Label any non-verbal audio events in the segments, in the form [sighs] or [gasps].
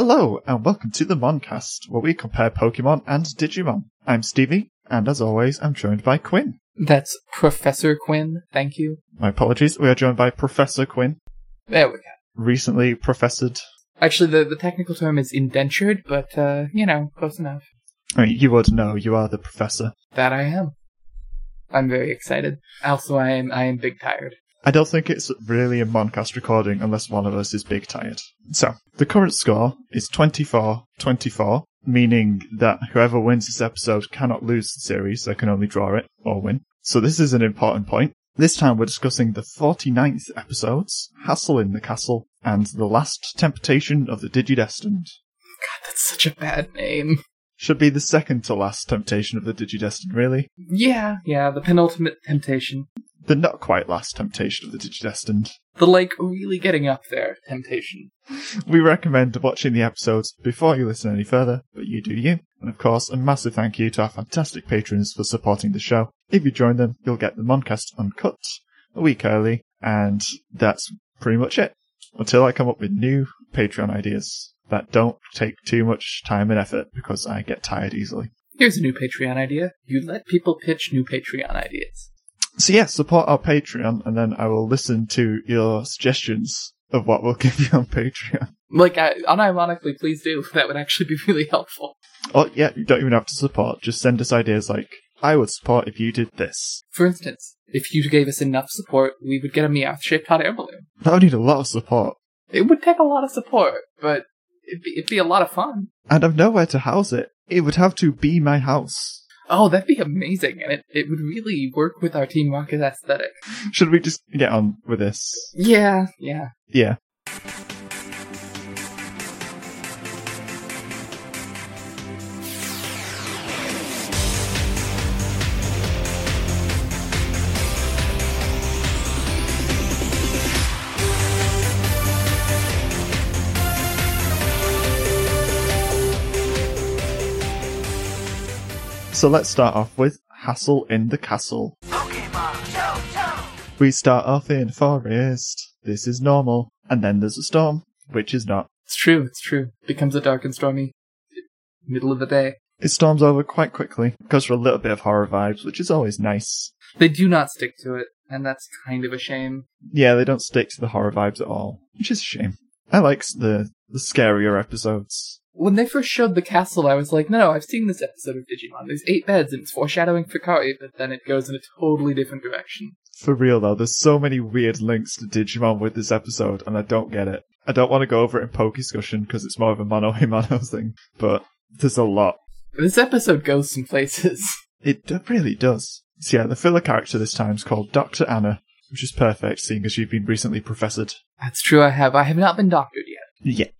Hello, and welcome to the Moncast, where we compare Pokemon and Digimon. I'm Stevie, and as always, I'm joined by Quinn. That's Professor Quinn. Thank you. My apologies, we are joined by Professor Quinn, There we go. recently professored. Actually, the, the technical term is indentured, but, uh, you know, close enough. I mean, you would know, you are the professor. That I am. I'm very excited. Also, I am, I am big tired. I don't think it's really a Moncast recording unless one of us is big tired. So, the current score is 24-24, meaning that whoever wins this episode cannot lose the series, they can only draw it or win. So this is an important point. This time we're discussing the 49th episodes, Hassle in the Castle, and The Last Temptation of the Digidestined. God, that's such a bad name. Should be the second to last temptation of the Digidestined, really. Yeah, yeah, the penultimate temptation. The not quite last temptation of the Digidestined. The, like, really getting up there temptation. We recommend watching the episodes before you listen any further, but you do you. And of course, a massive thank you to our fantastic patrons for supporting the show. If you join them, you'll get the Moncast uncut a week early, and that's pretty much it. Until I come up with new Patreon ideas that don't take too much time and effort because I get tired easily. Here's a new Patreon idea. You let people pitch new Patreon ideas. So yeah, support our Patreon, and then I will listen to your suggestions of what we'll [laughs] give you on Patreon. Like, I, unironically, please do. [laughs] That would actually be really helpful. Oh yeah, you don't even have to support. Just send us ideas like, I would support if you did this. For instance, if you gave us enough support, we would get a Meowth-shaped hot air balloon. That would need a lot of support. It would take a lot of support, but it'd be, it'd be a lot of fun. And I've nowhere to house it. It would have to be my house. Oh, that'd be amazing, and it, it would really work with our Team Rocket aesthetic. Should we just get on with this? Yeah, yeah. Yeah. So let's start off with Hassle in the Castle. We start off in forest. This is normal. And then there's a storm, which is not. It's true, it's true. Becomes a dark and stormy middle of the day. It storms over quite quickly, goes for a little bit of horror vibes, which is always nice. They do not stick to it, and that's kind of a shame. Yeah, they don't stick to the horror vibes at all, which is a shame. I like the the scarier episodes. When they first showed the castle, I was like, no, no, I've seen this episode of Digimon. There's eight beds, and it's foreshadowing Hikari, but then it goes in a totally different direction. For real though, there's so many weird links to Digimon with this episode, and I don't get it. I don't want to go over it in Pokescussion because it's more of a mono a mono [laughs] thing, but there's a lot. This episode goes some places. [laughs] It d- really does. So yeah, the filler character this time is called Dr. Anna, which is perfect seeing as you've been recently professored. That's true, I have. I have not been doctored yet. Yet.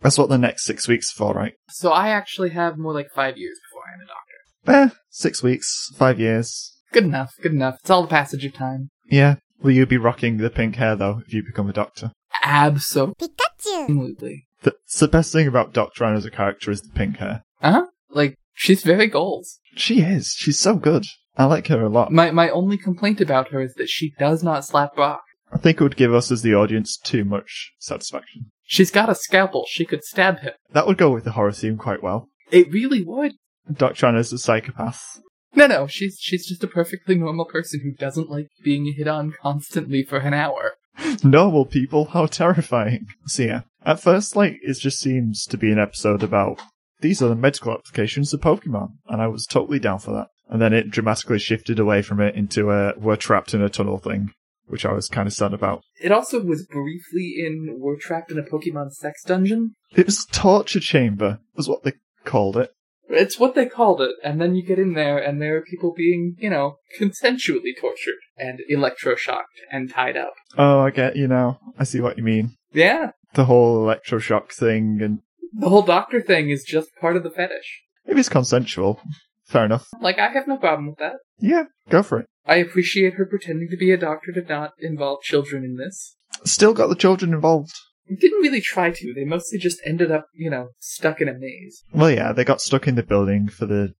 That's what the next six weeks are for, right? So I actually have more like five years before I am a doctor. Eh, six weeks, five years. Good enough, good enough. It's all the passage of time. Yeah. Will you be rocking the pink hair though if you become a doctor? Absolutely. The, it's the best thing about Dr. Anna as a character is the pink hair. Uh huh. Like, she's very goals. She is. She's so good. I like her a lot. My my only complaint about her is that she does not slap Brock. I think it would give us as the audience too much satisfaction. She's got a scalpel. She could stab him. That would go with the horror theme quite well. It really would. Dr. Anna's a psychopath. No, no, she's she's just a perfectly normal person who doesn't like being hit on constantly for an hour. [laughs] Normal people, how terrifying. So yeah, at first, like, it just seems to be an episode about these are the medical applications of Pokemon, and I was totally down for that. And then it dramatically shifted away from it into a we're trapped in a tunnel thing, which I was kind of sad about. It also was briefly in We're Trapped in a Pokemon Sex Dungeon. It was torture chamber, was what they called it. It's what they called it, and then you get in there, and there are people being, you know, [laughs] consensually tortured and electroshocked and tied up. Oh, I get you now. I see what you mean. Yeah, The whole electroshock thing, and the whole doctor thing is just part of the fetish. if it's consensual, fair enough. Like, I have no problem with that. Yeah, go for it. I appreciate her pretending to be a doctor to not involve children in this. Still got the children involved. Didn't really try to. They mostly just ended up, you know, stuck in a maze. Well, yeah, they got stuck in the building for the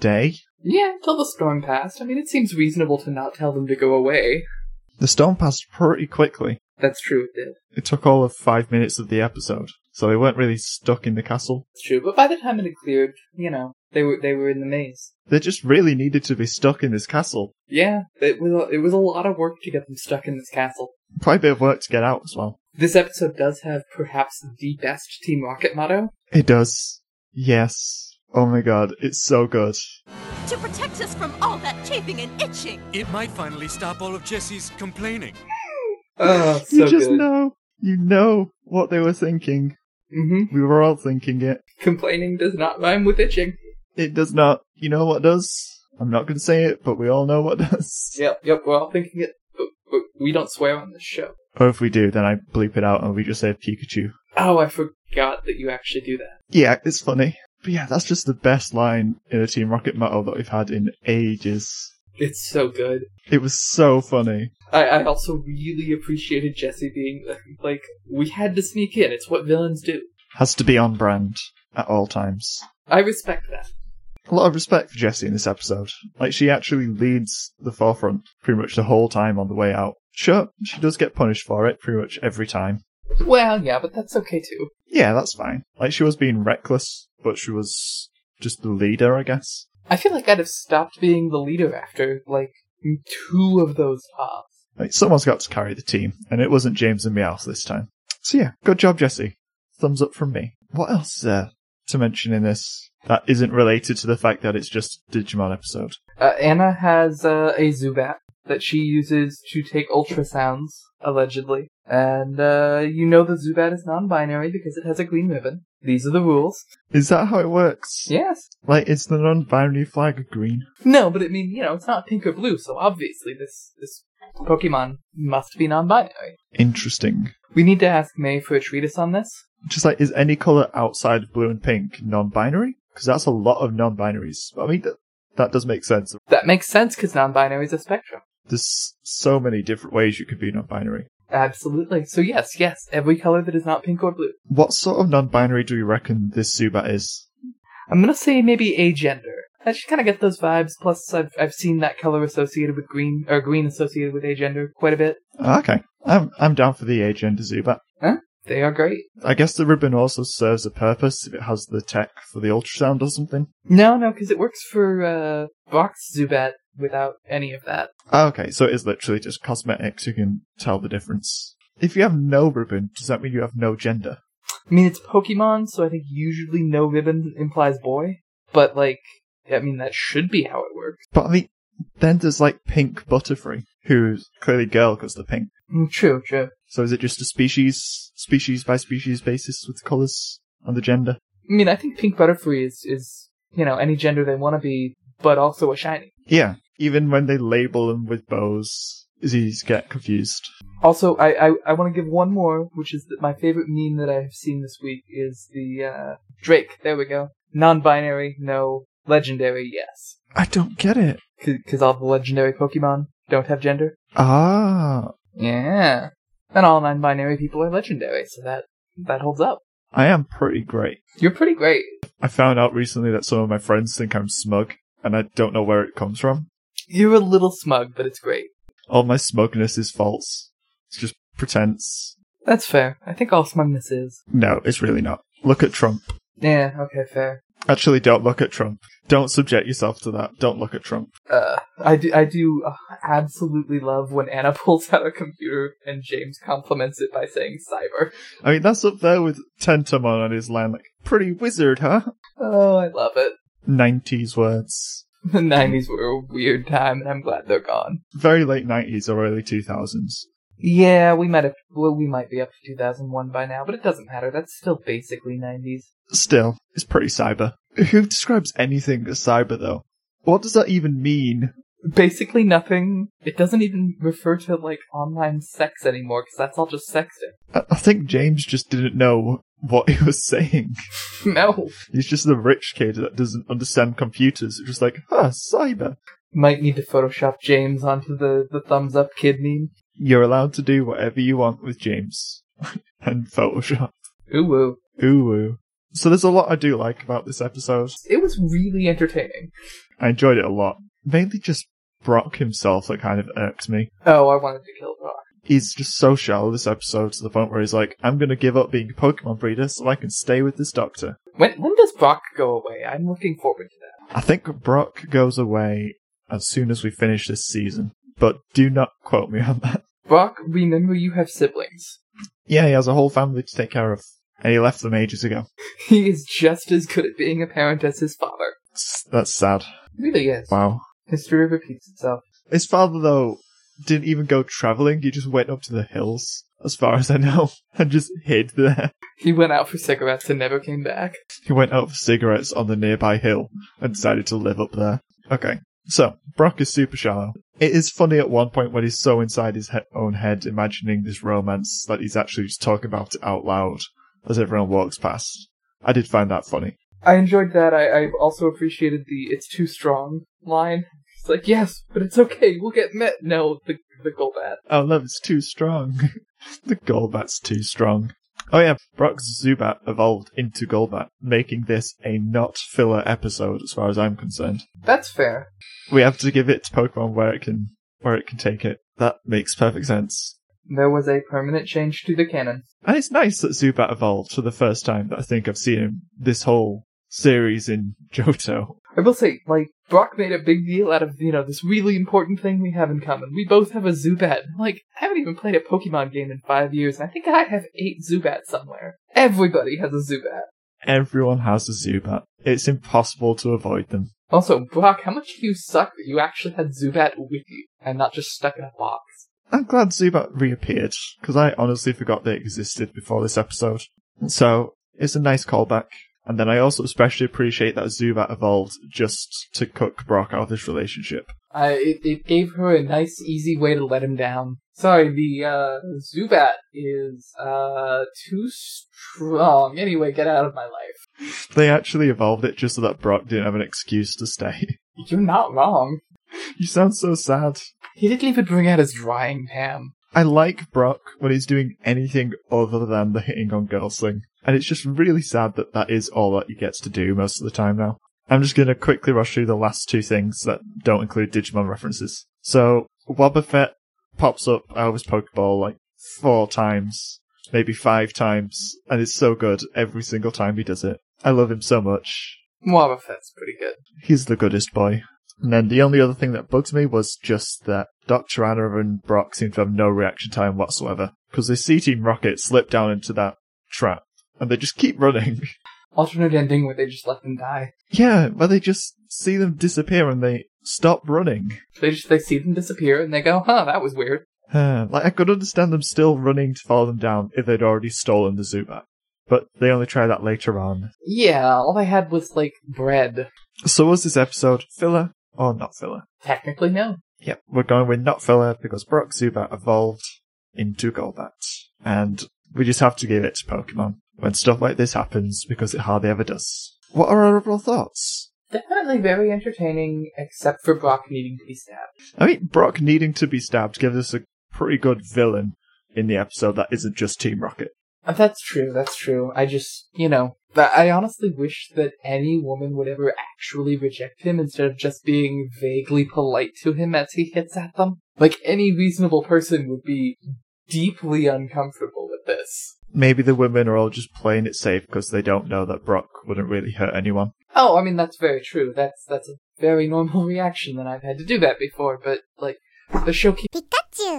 day. Yeah, until the storm passed. I mean, it seems reasonable to not tell them to go away. The storm passed pretty quickly. That's true, it did. It took all of five minutes of the episode. so they weren't really stuck in the castle. It's true, but by the time it had cleared, you know, they were they were in the maze. They just really needed to be stuck in this castle. Yeah, it was a, it was a lot of work to get them stuck in this castle. Quite a bit of work to get out as well. This episode does have perhaps the best Team Rocket motto. It does. Yes. Oh my god, it's so good. To protect us from all that chafing and itching. It might finally stop all of Jessie's complaining. [laughs] Oh, so you just good. know. You know what they were thinking. hmm We were all thinking it. Complaining does not rhyme with itching. It does not. You know what does? I'm not going to say it, but we all know what [laughs] does. Yep, yep, we're all thinking it, but, but we don't swear on this show. Or if we do, then I bleep it out and we just say Pikachu. Oh, I forgot that you actually do that. Yeah, it's funny. But yeah, that's just the best line in a Team Rocket motto that we've had in ages. It's so good. It was so funny. I, I also really appreciated Jessie being [laughs] like, we had to sneak in. It's what villains do. Has to be on brand at all times. I respect that. A lot of respect for Jessie in this episode. Like, she actually leads the forefront pretty much the whole time on the way out. Sure, she does get punished for it pretty much every time. Well, yeah, but that's okay too. Yeah, that's fine. Like, she was being reckless, but she was just the leader, I guess. I feel like I'd have stopped being the leader after, like, two of those tops. Like, someone's got to carry the team, and it wasn't James and Meowth this time. So yeah, good job, Jessie. Thumbs up from me. What else is there to mention in this that isn't related to the fact that it's just a Digimon episode? Uh, Anna has uh, a Zubat that she uses to take ultrasounds, allegedly. And uh, you know the Zubat is non-binary because it has a green ribbon. These are the rules. Is that how it works? Yes. Like, is the non-binary flag green? No, but I mean, you know, it's not pink or blue, so obviously this this Pokemon must be non-binary. Interesting. We need to ask May for a treatise on this. Just like, is any color outside of blue and pink non-binary? Because that's a lot of non-binaries. I mean, that, that does make sense. That makes sense because non-binary is a spectrum. There's so many different ways you could be non-binary. Absolutely. So yes, yes, every color that is not pink or blue. What sort of non-binary do you reckon this Zubat is? I'm gonna say maybe agender. I just kind of get those vibes. Plus, I've I've seen that color associated with green or green associated with agender quite a bit. Okay, I'm I'm down for the agender Zubat. They are great. I guess the ribbon also serves a purpose if it has the tech for the ultrasound or something. No, no, because it works for uh, Brock's Zubat without any of that. Ah, Okay, so it is literally just cosmetics. You can tell the difference. If you have no ribbon, does that mean you have no gender? I mean, it's Pokemon, so I think usually no ribbon implies boy. But like, I mean, that should be how it works. But I mean, then there's like Pink Butterfree, who's clearly girl because they're pink. Mm, True, true. So is it just a species, species by species basis with colours and the gender? I mean, I think Pink Butterfree is is you know any gender they want to be, but also a shiny. Yeah, even when they label them with bows, is easy get confused. Also, I I, I want to give one more, which is that my favorite meme that I have seen this week is the uh, Drake. There we go. Non-binary, no. Legendary, yes. I don't get it. Because all the legendary Pokemon don't have gender. Ah, Yeah. And all non-binary people are legendary, so that that holds up. I am pretty great. You're pretty great. I found out recently that some of my friends think I'm smug, and I don't know where it comes from. You're a little smug, but it's great. All my smugness is false. It's just pretense. That's fair. I think all smugness is. No, it's really not. Look at Trump. Yeah, okay, fair. Actually, don't look at Trump. Don't subject yourself to that. Don't look at Trump. Uh, I do, I do absolutely love when Anna [laughs] pulls out a computer and James compliments it by saying cyber. I mean, that's up there with Tentomon on his line, like, pretty wizard, huh? Oh, I love it. 90s words. [laughs] The 90s were a weird time, and I'm glad they're gone. Very late 90s or early 2000s. Yeah, we might have, well, we might be up to 2001 by now, but it doesn't matter. That's still basically 90s. Still, it's pretty cyber. Who describes anything as cyber, though? What does that even mean? Basically nothing. It doesn't even refer to, like, online sex anymore, because that's all just sexting. I, I think James just didn't know what he was saying. [laughs] no. He's just the rich kid that doesn't understand computers. It's just like, huh, cyber. Might need to Photoshop James onto the, the thumbs up kid meme. You're allowed to do whatever you want with James. [laughs] and Photoshop. Ooh woo. Ooh woo. So there's a lot I do like about this episode. It was really entertaining. I enjoyed it a lot. Mainly just Brock himself that kind of irks me. Oh, I wanted to kill Brock. he's just so shallow this episode to the point where he's like, I'm gonna give up being a Pokemon breeder so I can stay with this doctor. When when does Brock go away? I'm looking forward to that. I think Brock goes away as soon as we finish this season, but do not quote me on that. Brock, remember you have siblings. Yeah, he has a whole family to take care of, and he left them ages ago. [laughs] He is just as good at being a parent as his father. S- That's sad. Really is. Wow. History repeats itself. His father, though, didn't even go traveling. He just went up to the hills, as far as I know, [laughs] and just hid there. He went out for cigarettes and never came back. He went out for cigarettes on the nearby hill and decided to live up there. Okay, so Brock is super shallow. It is funny at one point when he's so inside his he- own head, imagining this romance that he's actually just talking about it out loud as everyone walks past. I did find that funny. I enjoyed that. I, I also appreciated the "it's too strong" line. It's like, yes, but it's okay. We'll get met. No, the the Golbat. Oh, love is too strong. [laughs] the Golbat's too strong. Oh yeah, Brock's Zubat evolved into Golbat, making this a not filler episode as far as I'm concerned. That's fair. We have to give it to Pokemon where it can where it can take it. That makes perfect sense. There was a permanent change to the canon. And it's nice that Zubat evolved for the first time that I think I've seen him this whole series in [laughs] Johto. I will say, like, Brock made a big deal out of, you know, this really important thing we have in common. We both have a Zubat. Like, I haven't even played a Pokemon game in five years, and I think I have eight Zubats somewhere. Everybody has a Zubat. Everyone has a Zubat. It's impossible to avoid them. Also, Brock, how much do you suck that you actually had Zubat with you, and not just stuck in a box? I'm glad Zubat reappeared, because I honestly forgot they existed before this episode. So, it's a nice callback. And then I also especially appreciate that Zubat evolved just to cook Brock out of this relationship. I, it, it gave her a nice, easy way to let him down. Sorry, the, uh, Zubat is, uh, too strong. Anyway, get out of my life. They actually evolved it just so that Brock didn't have an excuse to stay. [laughs] You're not wrong. you sound so sad. He didn't even bring out his drying pan. I like Brock when he's doing anything other than the hitting on girls thing. And it's just really sad that that is all that he gets to do most of the time now. I'm just going to quickly rush through the last two things that don't include Digimon references. So, Wobbuffet pops up out of his Pokeball like four times, maybe five times, and it's so good every single time he does it. I love him so much. Wobbuffet's pretty good. He's the goodest boy. And then the only other thing that bugs me was just that Dr. Anna and Brock seem to have no reaction time whatsoever. Because they see Team Rocket slip down into that trap, and they just keep running. Alternate ending where they just let them die. yeah, where they just see them disappear and they stop running. They just they see them disappear and they go, huh, that was weird. Uh, like, I could understand them still running to follow them down if they'd already stolen the Zubat. But they only try that later on. Yeah, all they had was like bread. So was this episode filler or not filler? Technically, no. Yep, we're going with not filler because Brock Zubat evolved into Golbat. And we just have to give it to Pokemon when stuff like this happens because it hardly ever does. What are our overall thoughts? Definitely very entertaining, except for Brock needing to be stabbed. I mean, Brock needing to be stabbed gives us a pretty good villain in the episode that isn't just Team Rocket. Uh, That's true, that's true. I just, you know, I honestly wish that any woman would ever actually reject him instead of just being vaguely polite to him as he hits at them. Like, any reasonable person would be deeply uncomfortable with this. Maybe the women are all just playing it safe because they don't know that Brock wouldn't really hurt anyone. Oh, I mean, that's very true. That's, that's a very normal [laughs] reaction, and I've had to do that before, but, like, the show keeps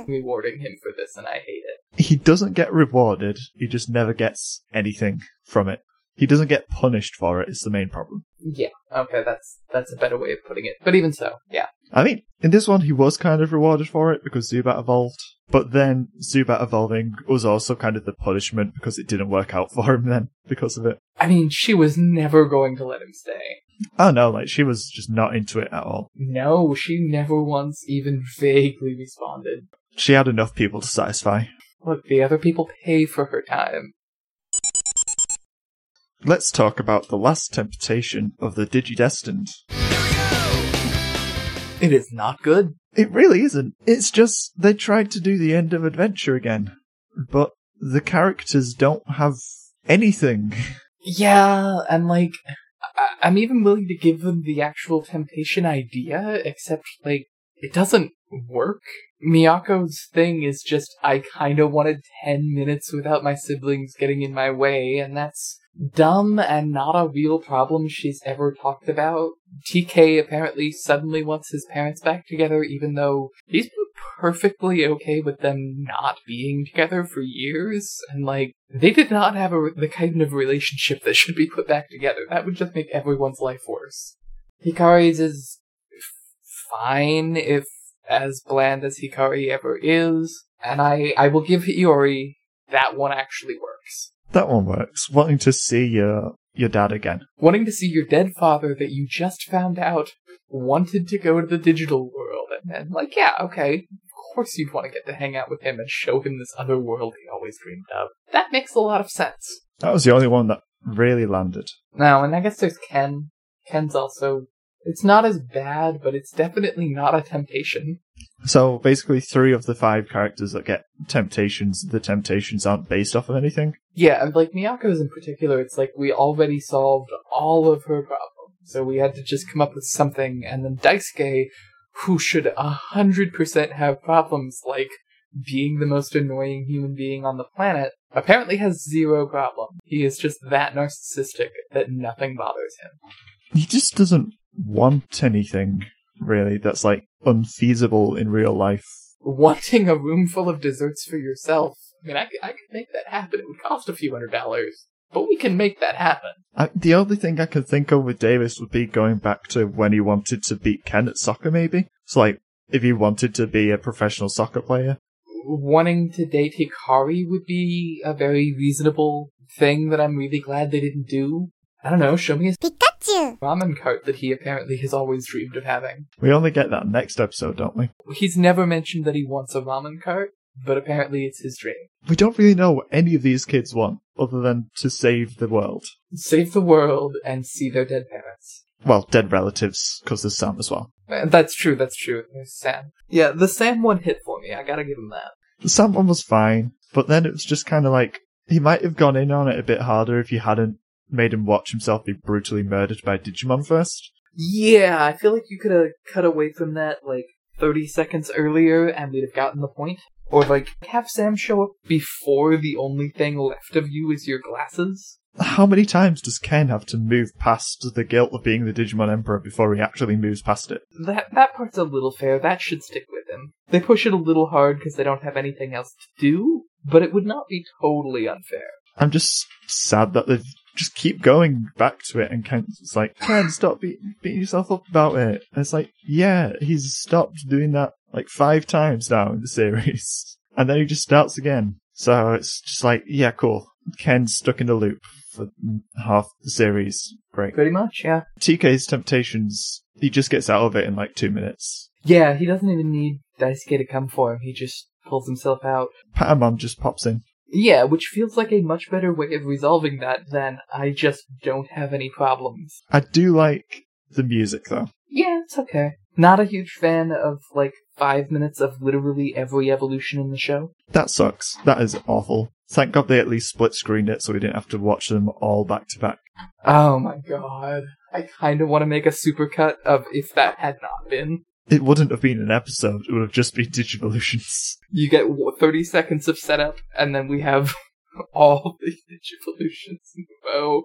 rewarding him for this, and I hate it. He doesn't get rewarded, he just never gets anything from it. He doesn't get punished for it, is the main problem. Yeah, okay, that's, that's a better way of putting it. But even so, yeah. I mean, in this one, he was kind of rewarded for it because Zubat evolved. But then Zubat evolving was also kind of the punishment because it didn't work out [laughs] for him then because of it. I mean, she was never going to let him stay. Oh no, like she was just not into it at all. No, she never once even vaguely responded. She had enough people to satisfy. Look, the other people pay for her time. Let's talk about the last temptation of the Digidestined. It is not good. It really isn't. It's just they tried to do the end of adventure again. But the characters don't have anything. Yeah, and like, I- I'm even willing to give them the actual temptation idea, except like, it doesn't work. Miyako's thing is just I kind of wanted 10 minutes without my siblings getting in my way, and that's dumb and not a real problem she's ever talked about. TK apparently suddenly wants his parents back together, even though he's been perfectly okay with them not being together for years, and like, they did not have a, the kind of relationship that should be put back together. That would just make everyone's life worse. Hikari's is fine if as bland as Hikari ever is, and I, I will give Iori that one actually works. That one works. Wanting to see your your dad again. Wanting to see your dead father that you just found out wanted to go to the digital world, and then like, yeah, okay, of course you'd want to get to hang out with him and show him this other world he always dreamed of. That makes a lot of sense. That was the only one that really landed. Now, and I guess there's Ken. Ken's also it's not as bad, but it's definitely not a temptation. So basically, three of the five characters that get temptations, the temptations aren't based off of anything. Yeah, and like Miyako's in particular, it's like we already solved all of her problems, so we had to just come up with something, and then Daisuke, who should a hundred percent have problems like being the most annoying human being on the planet, apparently has zero problem. He is just that narcissistic that nothing bothers him. He just doesn't want anything really that's like unfeasible in real life. Wanting a room full of desserts for yourself. I mean, I could, I could make that happen. It would cost a few hundred dollars, but we can make that happen. I, the only thing I could think of with Davis would be going back to when he wanted to beat Ken at soccer, maybe. So, like, if he wanted to be a professional soccer player. Wanting to date Hikari would be a very reasonable thing that I'm really glad they didn't do. I don't know, show me his Pikachu ramen cart that he apparently has always dreamed of having. We only get that next episode, don't we? He's never mentioned that he wants a ramen cart, but apparently it's his dream. We don't really know what any of these kids want, other than to save the world. Save the world and see their dead parents. Well, dead relatives, because there's Sam as well. Uh, That's true, that's true. There's Sam. Yeah, the Sam one hit for me. I gotta give him that. The Sam one was fine, but then it was just kind of like, he might have gone in on it a bit harder if you hadn't made him watch himself be brutally murdered by Digimon first. Yeah, I feel like you could have cut away from that like 30 seconds earlier and we'd have gotten the point. Or like have Sam show up before the only thing left of you is your glasses. How many times does Ken have to move past the guilt of being the Digimon Emperor before he actually moves past it? That that part's a little fair. That should stick with him. They push it a little hard because they don't have anything else to do, but it would not be totally unfair. I'm just sad that they just keep going back to it, and Ken's like, Ken, stop be- beating yourself up about it. And it's like, yeah, he's stopped doing that like five times now in the [laughs] series, and then he just starts again. So it's just like, yeah, cool. Ken's stuck in the loop for half the series. Great. Pretty much, yeah. TK's Temptations, he just gets out of it in like two minutes. Yeah, he doesn't even need Daisuke to come for him. He just pulls himself out. Patamon just pops in. Yeah, which feels like a much better way of resolving that than I just don't have any problems. I do like the music though. Yeah, it's okay. Not a huge fan of like five minutes of literally every evolution in the show. That sucks. That is awful. Thank God they at least split screened it so we didn't have to watch them all back to back. Oh my god. I kind of want to make a supercut of if that had not been. It wouldn't have been an episode, it would have just been Digivolutions. [laughs] You get what, 30 seconds of setup, and then we have [laughs] all the [laughs] Digivolutions in a row,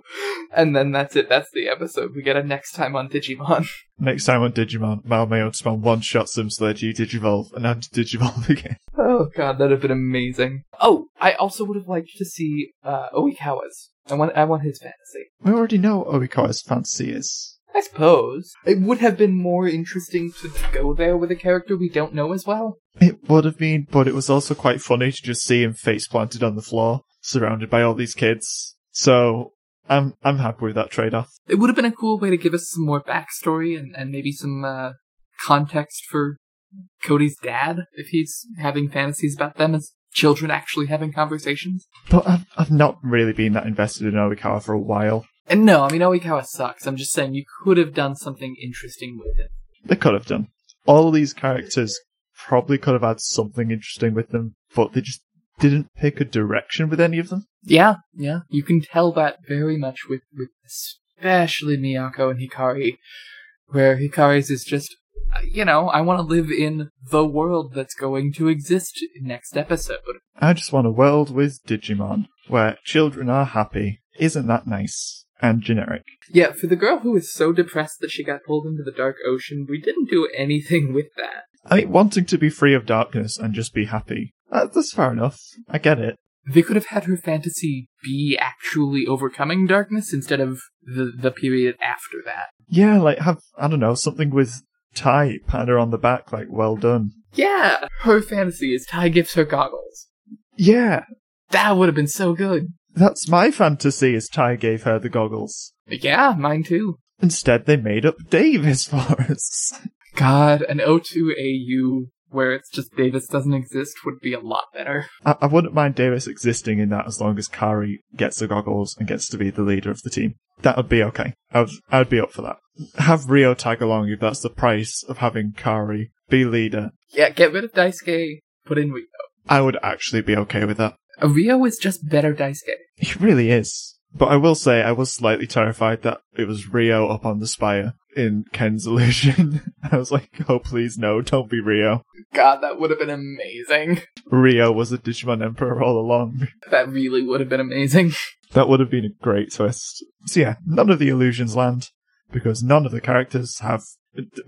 and then that's it. That's the episode. We get a next time on Digimon. Next time on Digimon, Malmayo spawn one shot Sludge, you Digivolve, and have to Digivolve again. Oh god, that'd have been amazing. Oh, I also would have liked to see uh, Oikawa's. I want, I want his fantasy. We already know what Oikawa's fantasy is. I suppose it would have been more interesting to go there with a character we don't know as well. It would have been, but it was also quite funny to just see him face planted on the floor, surrounded by all these kids. So I'm I'm happy with that trade off. It would have been a cool way to give us some more backstory and, and maybe some uh, context for Cody's dad if he's having fantasies about them as children actually having conversations. But I've I've not really been that invested in Oikawa for a while. And no, I mean Oikawa sucks. I'm just saying you could have done something interesting with it. They could have done. All of these characters probably could have had something interesting with them, but they just didn't pick a direction with any of them. Yeah, yeah. You can tell that very much with, with especially Miyako and Hikari, where Hikari's is just, uh, you know, I want to live in the world that's going to exist next episode. I just want a world with Digimon where children are happy. Isn't that nice? And generic. Yeah, for the girl who was so depressed that she got pulled into the dark ocean, we didn't do anything with that. I mean, wanting to be free of darkness and just be happy. Uh, that's fair enough. I get it. They could have had her fantasy be actually overcoming darkness instead of the, the period after that. Yeah, like have, I don't know, something with Tai pat her on the back, like, well done. Yeah, her fantasy is Tai gives her goggles. Yeah, That would have been so good. That's my fantasy as Tai gave her the goggles. Yeah, mine too. Instead, they made up Davis [laughs] for us. God, an O2AU where it's just Davis doesn't exist would be a lot better. I, I wouldn't mind Davis existing in that as long as Kari gets the goggles and gets to be the leader of the team. That would be okay. I would, I would be up for that. Have Ryo tag along if that's the price of having Kari be leader. Yeah, get rid of Daisuke, put in Ryo. I would actually be okay with that. Ryo is just better Daisuke. He really is. But I will say I was slightly terrified that it was Ryo up on the spire in Ken's [laughs] illusion. I was like, oh please no, don't be Ryo. God, that would have been amazing. Ryo was the Digimon Emperor all along. That really would have been amazing. [laughs] That would have been a great twist. So yeah, none of the illusions land because none of the characters have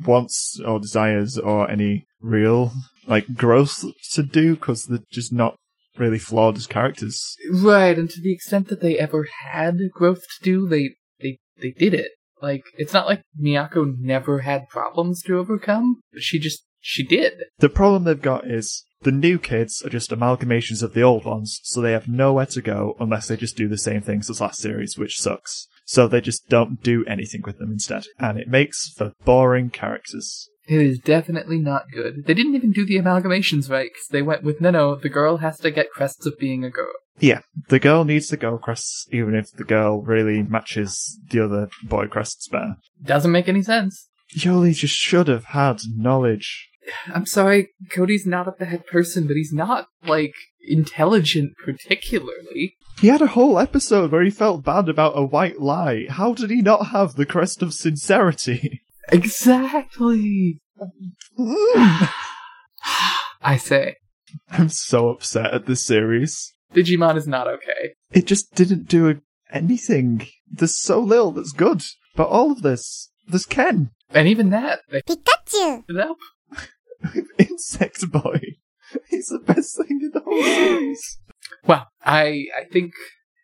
wants or desires or any real like growth to do because they're just not really flawed as characters. Right, and to the extent that they ever had growth to do, they they they did it. Like it's not like Miyako never had problems to overcome. She just she did. The problem they've got is the new kids are just amalgamations of the old ones, so they have nowhere to go unless they just do the same things as last series, which sucks. So they just don't do anything with them instead, and it makes for boring characters. It is definitely not good. They didn't even do the amalgamations right because they went with no, no, the girl has to get crests of being a girl. Yeah, the girl needs to go crests, even if the girl really matches the other boy crests better. Doesn't make any sense. Yolei just should have had knowledge. [sighs] I'm sorry, Cody's not a bad person, but he's not, like, intelligent particularly. He had a whole episode where he felt bad about a white lie. How did he not have the crest of sincerity? [laughs] Exactly. [sighs] I say, I'm so upset at this series. Digimon is not okay. It just didn't do anything. There's so little that's good. But all of this, there's Ken, And even that, they Pikachu! f***ed up. [laughs] Insect Boy. He's the best thing in the whole series. Well, I I think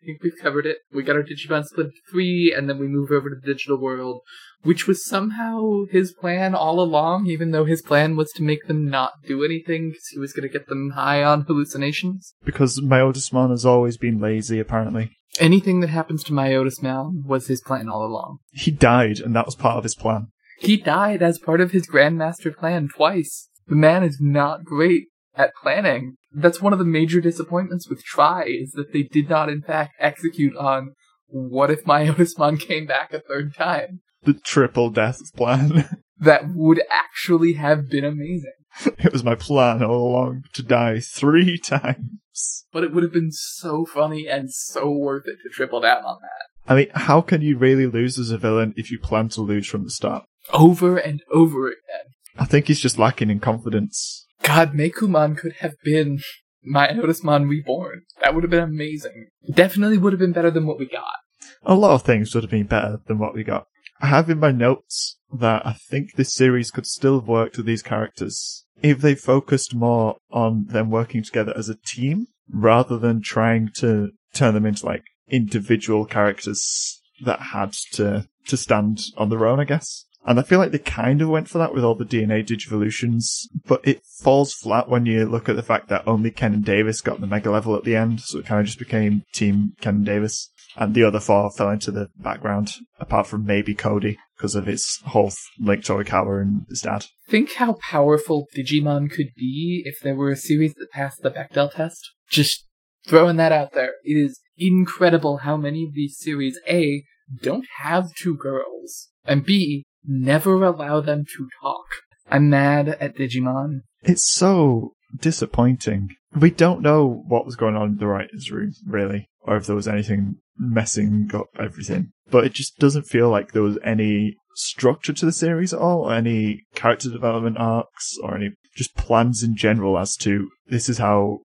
I think we've covered it. We got our Digimon split three, and then we move over to the digital world, which was somehow his plan all along, even though his plan was to make them not do anything because he was going to get them high on hallucinations. Because Myotismon has always been lazy, apparently. Anything that happens to Myotismon was his plan all along. He died, and that was part of his plan. He died as part of his Grandmaster plan twice. The man is not great at planning. That's one of the major disappointments with Tri, is that they did not in fact execute on what if my [laughs] Myotismon came back a third time? The triple death plan. [laughs] That would actually have been amazing. it was my plan all along to die three times. But it would have been so funny and so worth it to triple down on that. I mean, how can you really lose as a villain if you plan to lose from the start? Over and over again. I think he's just lacking in confidence. God, Meikumon could have been Myotismon reborn. That would have been amazing. Definitely would have been better than what we got. A lot of things would have been better than what we got. I have in my notes that I think this series could still have worked with these characters if they focused more on them working together as a team rather than trying to turn them into like individual characters that had to to stand on their own, I guess. And I feel like they kind of went for that with all the DNA digivolutions, but it falls flat when you look at the fact that only Ken and Davis got the mega level at the end, so it kind of just became Team Ken and Davis. And the other four fell into the background, apart from maybe Cody, because of his whole link to and his dad. Think how powerful Digimon could be if there were a series that passed the Bechdel test. Just throwing that out there. It is incredible how many of these series A don't have two girls, and B never allow them to talk. I'm mad at Digimon. It's so disappointing. We don't know what was going on in the writer's room, really, or if there was anything messing up everything. But it just doesn't feel like there was any structure to the series at all, or any character development arcs, or any just plans in general as to this is how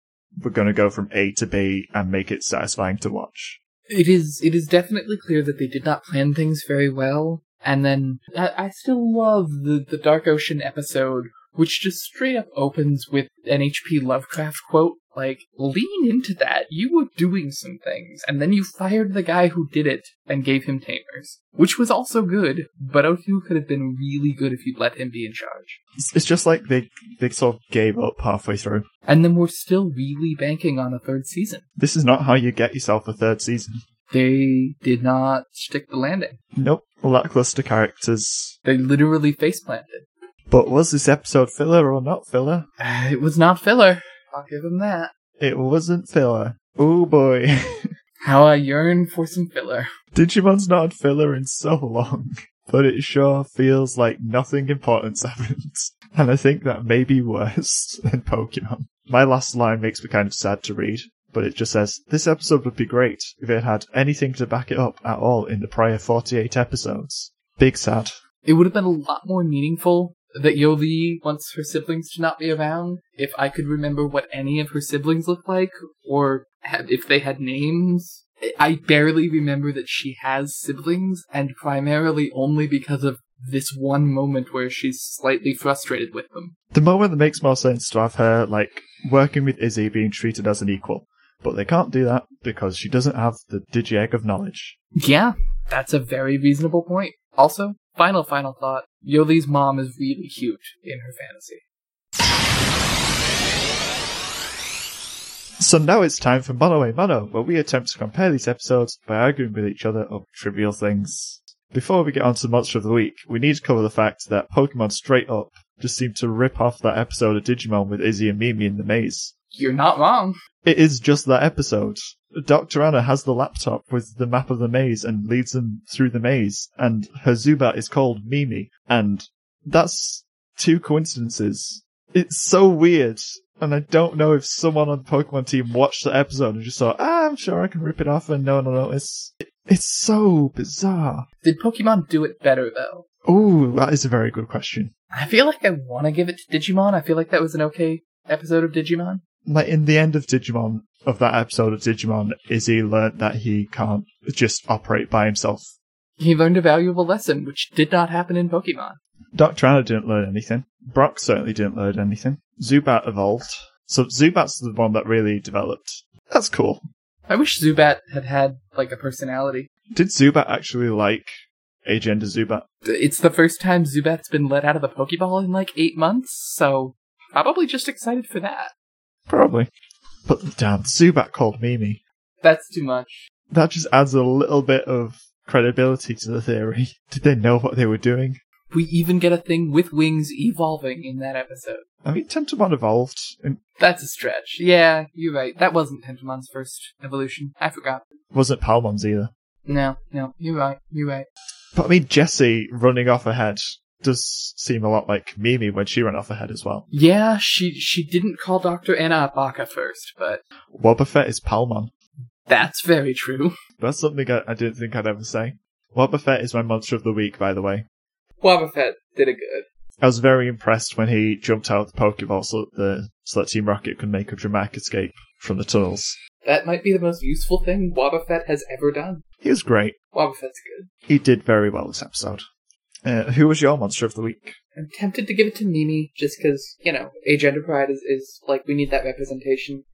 we're going to go from A to B and make it satisfying to watch. It is it is definitely clear that they did not plan things very well. And then I, I still love the, the Dark Ocean episode, which just straight up opens with an H.P. Lovecraft quote, like, lean into that. You were doing some things. And then you fired the guy who did it and gave him Tamers. Which was also good, but 02 could have been really good if you'd let him be in charge. It's, it's just like they, they sort of gave up halfway through. And then we're still really banking on a third season. This is not how you get yourself a third season. They did not stick the landing. Nope. Lackluster characters. They literally face planted. But was this episode filler or not filler? Uh, it was not filler. I'll give him that. It wasn't filler. Oh boy. [laughs] How I yearn for some filler. Digimon's not had filler in so long, but it sure feels like nothing important [laughs] happened. And I think that may be worse [laughs] than Pokemon. My last line makes me kind of sad to read, but it just says, This episode would be great if it had anything to back it up at all in the prior 48 episodes. Big sad. It would have been a lot more meaningful that Yolei wants her siblings to not be around if I could remember what any of her siblings looked like or had, if they had names. I barely remember that she has siblings, and primarily only because of this one moment where she's slightly frustrated with them. The moment that makes more sense to have her, like, working with Izzy being treated as an equal. But they can't do that because she doesn't have the Digi-Egg of knowledge. Yeah, that's a very reasonable point. Also, final, final thought Yolei's mom is really cute in her fantasy. So now it's time for Mono a Mono, where we attempt to compare these episodes by arguing with each other over trivial things. Before we get on to the Monster of the Week, we need to cover the fact that Pokemon straight up just seemed to rip off that episode of Digimon with Izzy and Mimi in the maze. You're not wrong. It is just that episode. Dr. Anna has the laptop with the map of the maze and leads them through the maze, and her Zubat is called Mimi, and that's two coincidences. It's so weird, and I don't know if someone on the Pokemon team watched the episode and just thought, ah, I'm sure I can rip it off and no one will notice. It's so bizarre. Did Pokemon do it better, though? Oh, that is a very good question. I feel like I want to give it to Digimon. I feel like that was an okay episode of Digimon. Like in the end of Digimon, of that episode of Digimon, Izzy learned that he can't just operate by himself. He learned a valuable lesson, which did not happen in Pokemon. Dr. Anna didn't learn anything. Brock certainly didn't learn anything. Zubat evolved. So Zubat's the one that really developed. That's cool. I wish Zubat had had, like, a personality. Did Zubat actually like agender Zubat? It's the first time Zubat's been let out of the Pokeball in, like, eight months, so probably just excited for that. Probably. But damn, Zubat called Mimi. That's too much. That just adds a little bit of credibility to the theory. [laughs] Did they know what they were doing? We even get a thing with wings evolving in that episode. I mean, Tentomon evolved. And That's a stretch. Yeah, you're right. That wasn't Tentomon's first evolution. I forgot. wasn't Palmon's either. No, no, you're right. You're right. But I mean, Jessie running off ahead does seem a lot like Mimi when she ran off ahead as well. Yeah, she she didn't call Dr. Anna a baka first, but Wobbuffet is Palmon. that's very true. [laughs] That's something I, I didn't think I'd ever say. Wobbuffet is my monster of the week, by the way. Wobbuffet did it good. I was very impressed when he jumped out of the Pokeball so that the so that Team Rocket could make a dramatic escape from the tunnels. That might be the most useful thing Wobbuffet has ever done. He was great. Wobbuffet's good. He did very well this episode. Uh, who was your monster of the week? I'm tempted to give it to Mimi just because, you know, Age Enterprise is, is like, we need that representation.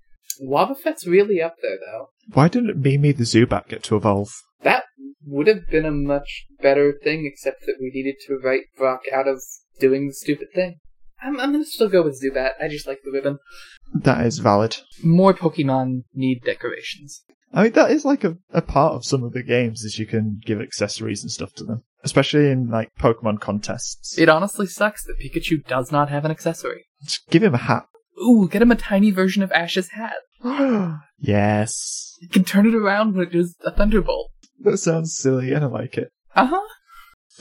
Wobbuffet's really up there, though. Why didn't Mimi the Zubat get to evolve? That would have been a much better thing, except that we needed to write Brock out of doing the stupid thing. I'm, I'm gonna still go with Zubat. I just like the ribbon. That is valid. More Pokemon need decorations. I mean, that is like a, a part of some of the games is you can give accessories and stuff to them, especially in like Pokemon contests. It honestly sucks that Pikachu does not have an accessory. Just give him a hat. Ooh, get him a tiny version of Ash's hat. [gasps] yes. You can turn it around when it does a thunderbolt. That sounds silly and I like it. Uh huh.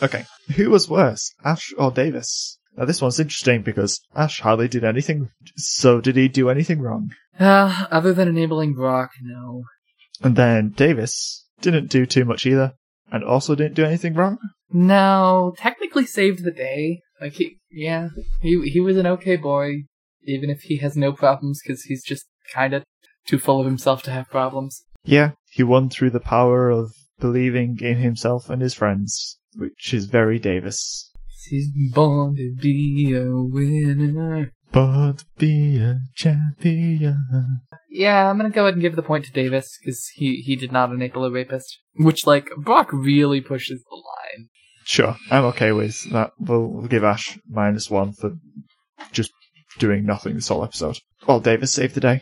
Okay, who was worse, Ash or Davis? Now this one's interesting because Ash hardly did anything. So did he do anything wrong? Uh, other than enabling Brock, no. And then Davis didn't do too much either, and also didn't do anything wrong. No, technically saved the day. Like he, yeah, he he was an okay boy, even if he has no problems because he's just kind of too full of himself to have problems. Yeah, he won through the power of believing in himself and his friends, which is very Davis. He's born to be a winner. But be a champion. Yeah, I'm gonna go ahead and give the point to Davis because he he did not enable a rapist, which like Brock really pushes the line. Sure, I'm okay with that. We'll, we'll give Ash minus one for just doing nothing this whole episode. Well, Davis saved the day.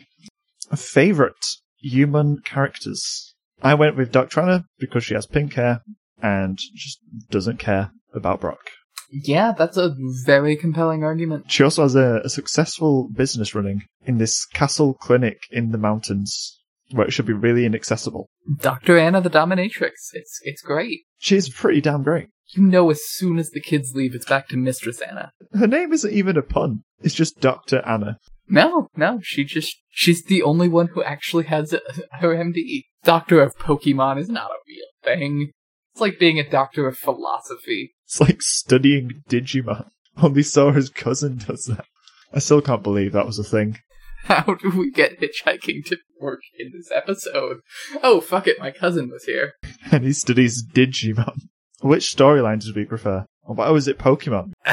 Favorite human characters? I went with Dr. Anna because she has pink hair and just doesn't care about Brock. Yeah, that's a very compelling argument. She also has a, a successful business running in this castle clinic in the mountains where it should be really inaccessible. Dr. Anna the Dominatrix. It's it's great. She's pretty damn great. You know as soon as the kids leave it's back to Mistress Anna. Her name isn't even a pun. It's just Dr. Anna. No, no, she just she's the only one who actually has a, her MD. Doctor of Pokemon is not a real thing. It's like being a doctor of philosophy. It's like studying Digimon. Only Sora's cousin does that. I still can't believe that was a thing. How do we get hitchhiking to work in this episode? Oh, fuck it, my cousin was here. And he studies Digimon. Which storyline did we prefer? Oh, why was it Pokemon? [laughs]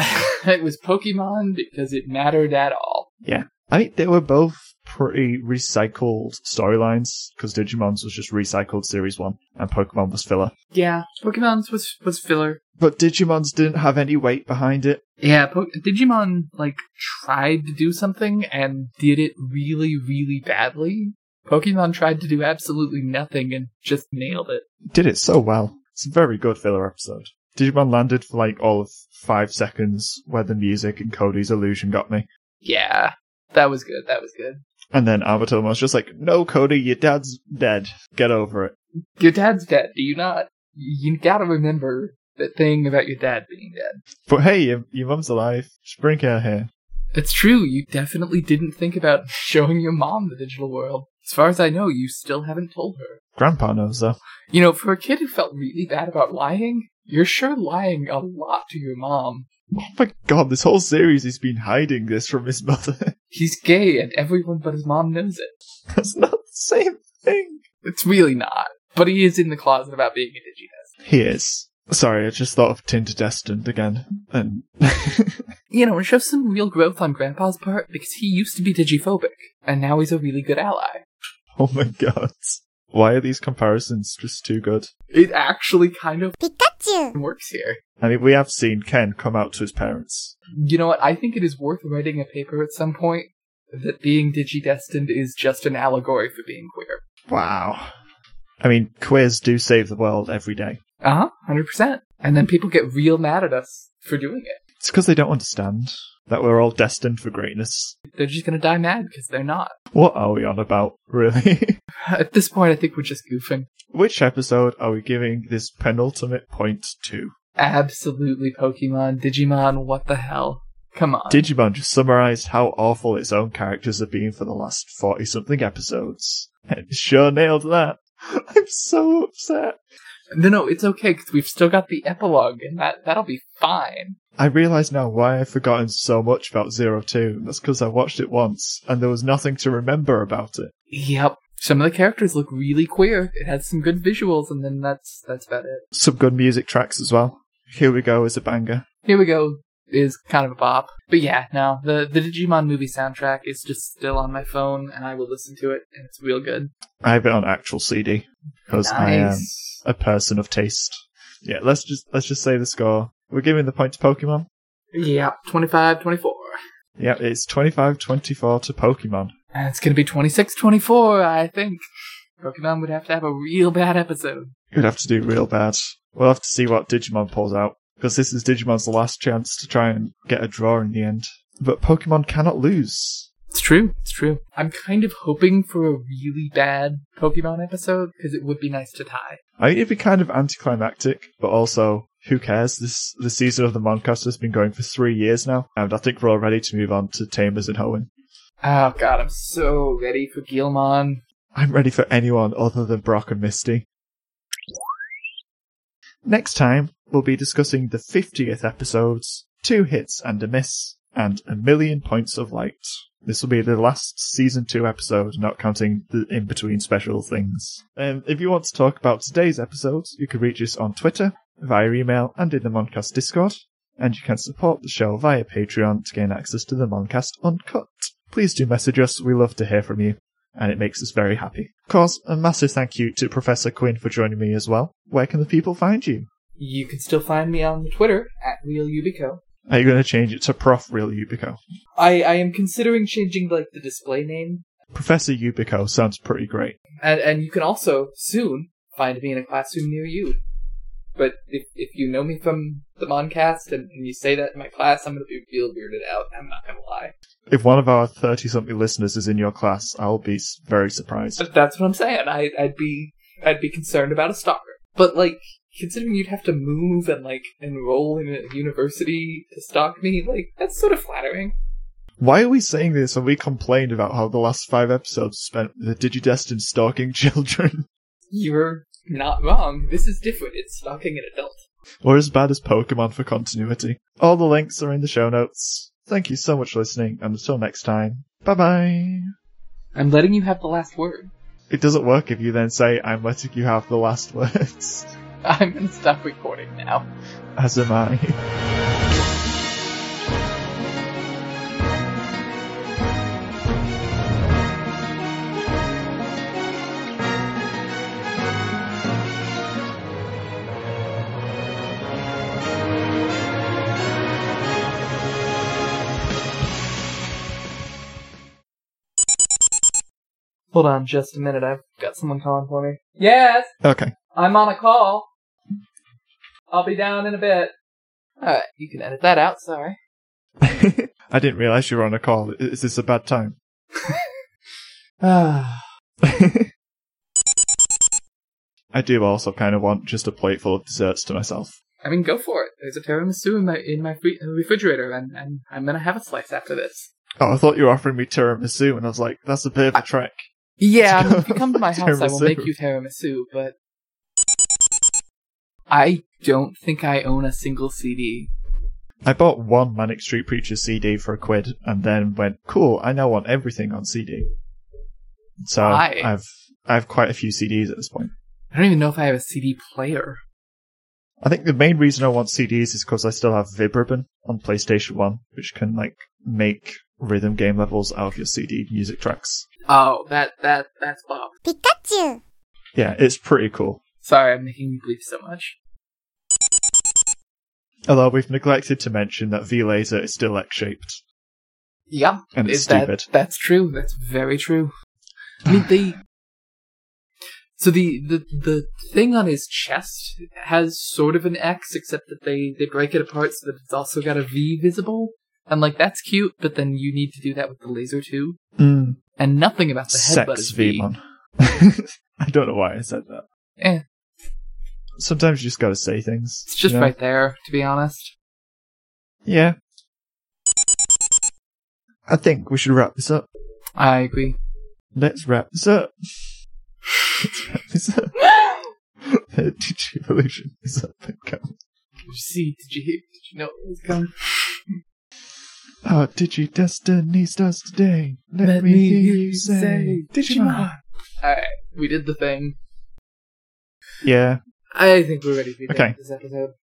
it was Pokemon because it mattered at all. Yeah. I mean, they were both pretty recycled storylines, because Digimon's was just recycled Series 1, and Pokemon was filler. Yeah, Pokemon's was was filler. But Digimon's didn't have any weight behind it. Yeah, po- Digimon like tried to do something and did it really, really badly. Pokemon tried to do absolutely nothing and just nailed it. Did it so well. It's a very good filler episode. Digimon landed for like all of five seconds where the music and Cody's illusion got me. Yeah, that was good. That was good. And then Avatar was just like, no, Cody, your dad's dead. Get over it. Your dad's dead. Do you not? You gotta remember that thing about your dad being dead. But hey, your, your mum's alive. Just bring her here. It's true. You definitely didn't think about [laughs] showing your mom the digital world. As far as I know, you still haven't told her. Grandpa knows though. You know, for a kid who felt really bad about lying, you're sure lying a lot to your mom. Oh my god, this whole series he's been hiding this from his mother. [laughs] He's gay and everyone but his mom knows it. That's not the same thing. It's really not. But he is in the closet about being a digitest. He is. Sorry, I just thought of Tinder Destined again. And [laughs] You know, it shows some real growth on Grandpa's part because he used to be digiphobic, and now he's a really good ally. oh my god. Why are these comparisons just too good? It actually kind of Pikachu! works here. I mean, we have seen Ken come out to his parents. You know what? I think it is worth writing a paper at some point that being digidestined is just an allegory for being queer. Wow. I mean, queers do save the world every day. Uh huh, hundred percent. And then people get real mad at us for doing it. It's because they don't understand that we're all destined for greatness. They're just gonna die mad because they're not. What are we on about, really? [laughs] At this point, I think we're just goofing. Which episode are we giving this penultimate point to? Absolutely, Pokemon, Digimon, what the hell? Come on. Digimon just summarized how awful its own characters have been for the last 40 something episodes. And it sure nailed that. [laughs] I'm so upset. no, no, it's okay because we've still got the epilogue, and that that'll be fine. I realize now why I've forgotten so much about Zero Two. That's because I watched it once and there was nothing to remember about it. Yep. Some of the characters look really queer. It has some good visuals, and then that's that's about it. Some good music tracks as well. Here we go is a banger. Here we go is kind of a bop. But yeah, no, the the Digimon movie soundtrack is just still on my phone, and I will listen to it, and it's real good. I have it on actual CD because I am a person of taste. Yeah, let's just let's just say the score. We're giving the point to Pokemon. Yeah, 25, 24. Yeah, it's 25-24 to Pokemon. And it's gonna be 26, 24, I think. Pokemon would have to have a real bad episode. You'd have to do real bad. We'll have to see what Digimon pulls out because this is Digimon's last chance to try and get a draw in the end. But Pokemon cannot lose. It's true, it's true. I'm kind of hoping for a really bad Pokemon episode, because it would be nice to tie. I mean, it'd be kind of anticlimactic, but also, who cares? This the season of the Moncast has been going for three years now, and I think we're all ready to move on to Tamers and Hoenn. Oh god, I'm so ready for Guilmon. I'm ready for anyone other than Brock and Misty. Next time, we'll be discussing the 50th episodes, two hits and a miss, and a million points of light. This will be the last season two episode, not counting the in between special things. Um, if you want to talk about today's episodes, you can reach us on Twitter, via email, and in the Moncast Discord. And you can support the show via Patreon to gain access to the Moncast Uncut. Please do message us, we love to hear from you, and it makes us very happy. Of course, a massive thank you to Professor Quinn for joining me as well. Where can the people find you? You can still find me on Twitter at RealUbico. Are you going to change it to Prof Real Ubico? I, I am considering changing like the display name, Professor Ubico sounds pretty great. and and you can also soon find me in a classroom near you. But if if you know me from the Moncast and, and you say that in my class, I'm gonna be real weirded out. I'm not gonna lie. If one of our 30 something listeners is in your class, I'll be very surprised. But that's what I'm saying. I I'd be I'd be concerned about a stalker. But like considering you'd have to move and like enroll in a university to stalk me, like that's sort of flattering. Why are we saying this when we complained about how the last five episodes spent the Digidestined stalking [laughs] children? You're not wrong. This is different. It's stalking an adult. or as bad as Pokemon for continuity? All the links are in the show notes. Thank you so much for listening, and until next time, bye bye. I'm letting you have the last word. It doesn't work if you then say, I'm letting you have the last [laughs] words. I'm gonna stop recording now. As am I. Hold on just a minute. I've got someone calling for me. Yes, Okay. I'm on a call. I'll be down in a bit. Alright, you can edit that out, sorry. [laughs] I didn't realize you were on a call. Is this a bad time? Ah. [laughs] I do also kind of want just a plate full of desserts to myself. I mean, go for it. There's a tiramisu in my in my free, in the refrigerator, and, and I'm gonna have a slice after this. Oh, I thought you were offering me tiramisu, and I was like, that's a bit of a trek. Yeah, [laughs] if you come to my house, I will make you tiramisu, but I don't think I own a single CD. I bought one Manic Street Preacher CD for a quid, and then went, cool, I now want everything on CD. So Why? I've I have quite a few CDs at this point. I don't even know if I have a CD player. I think the main reason I want CDs is because I still have Vib-Ribbon on PlayStation 1, which can like make rhythm game levels out of your CD music tracks. Oh, that that that's Bob. Pikachu! Yeah, it's pretty cool. Sorry, I'm making you bleep so much. Although we've neglected to mention that V-Laser is still X-shaped. Yeah, And it's that- stupid. that's true. That's very true. I mean, they. So the, the the thing on his chest has sort of an X, except that they they break it apart so that it's also got a V visible, and like that's cute. But then you need to do that with the laser too, Mm, and nothing about the headbutt sex is V. [laughs] I don't know why I said that. Eh, Sometimes you just gotta say things. it's just you know? right there, to be honest. Yeah. I think we should wrap this up. I agree. Let's wrap this up. Let's wrap this up. Digi Evolution is up and coming. Did you see? Did you hear? Did you know it was coming? [laughs] Oh, Our Digi Destiny starts today. Let, me hear you say Digimon. Alright, we did the thing. Yeah. I think we're ready to done Okay. this episode.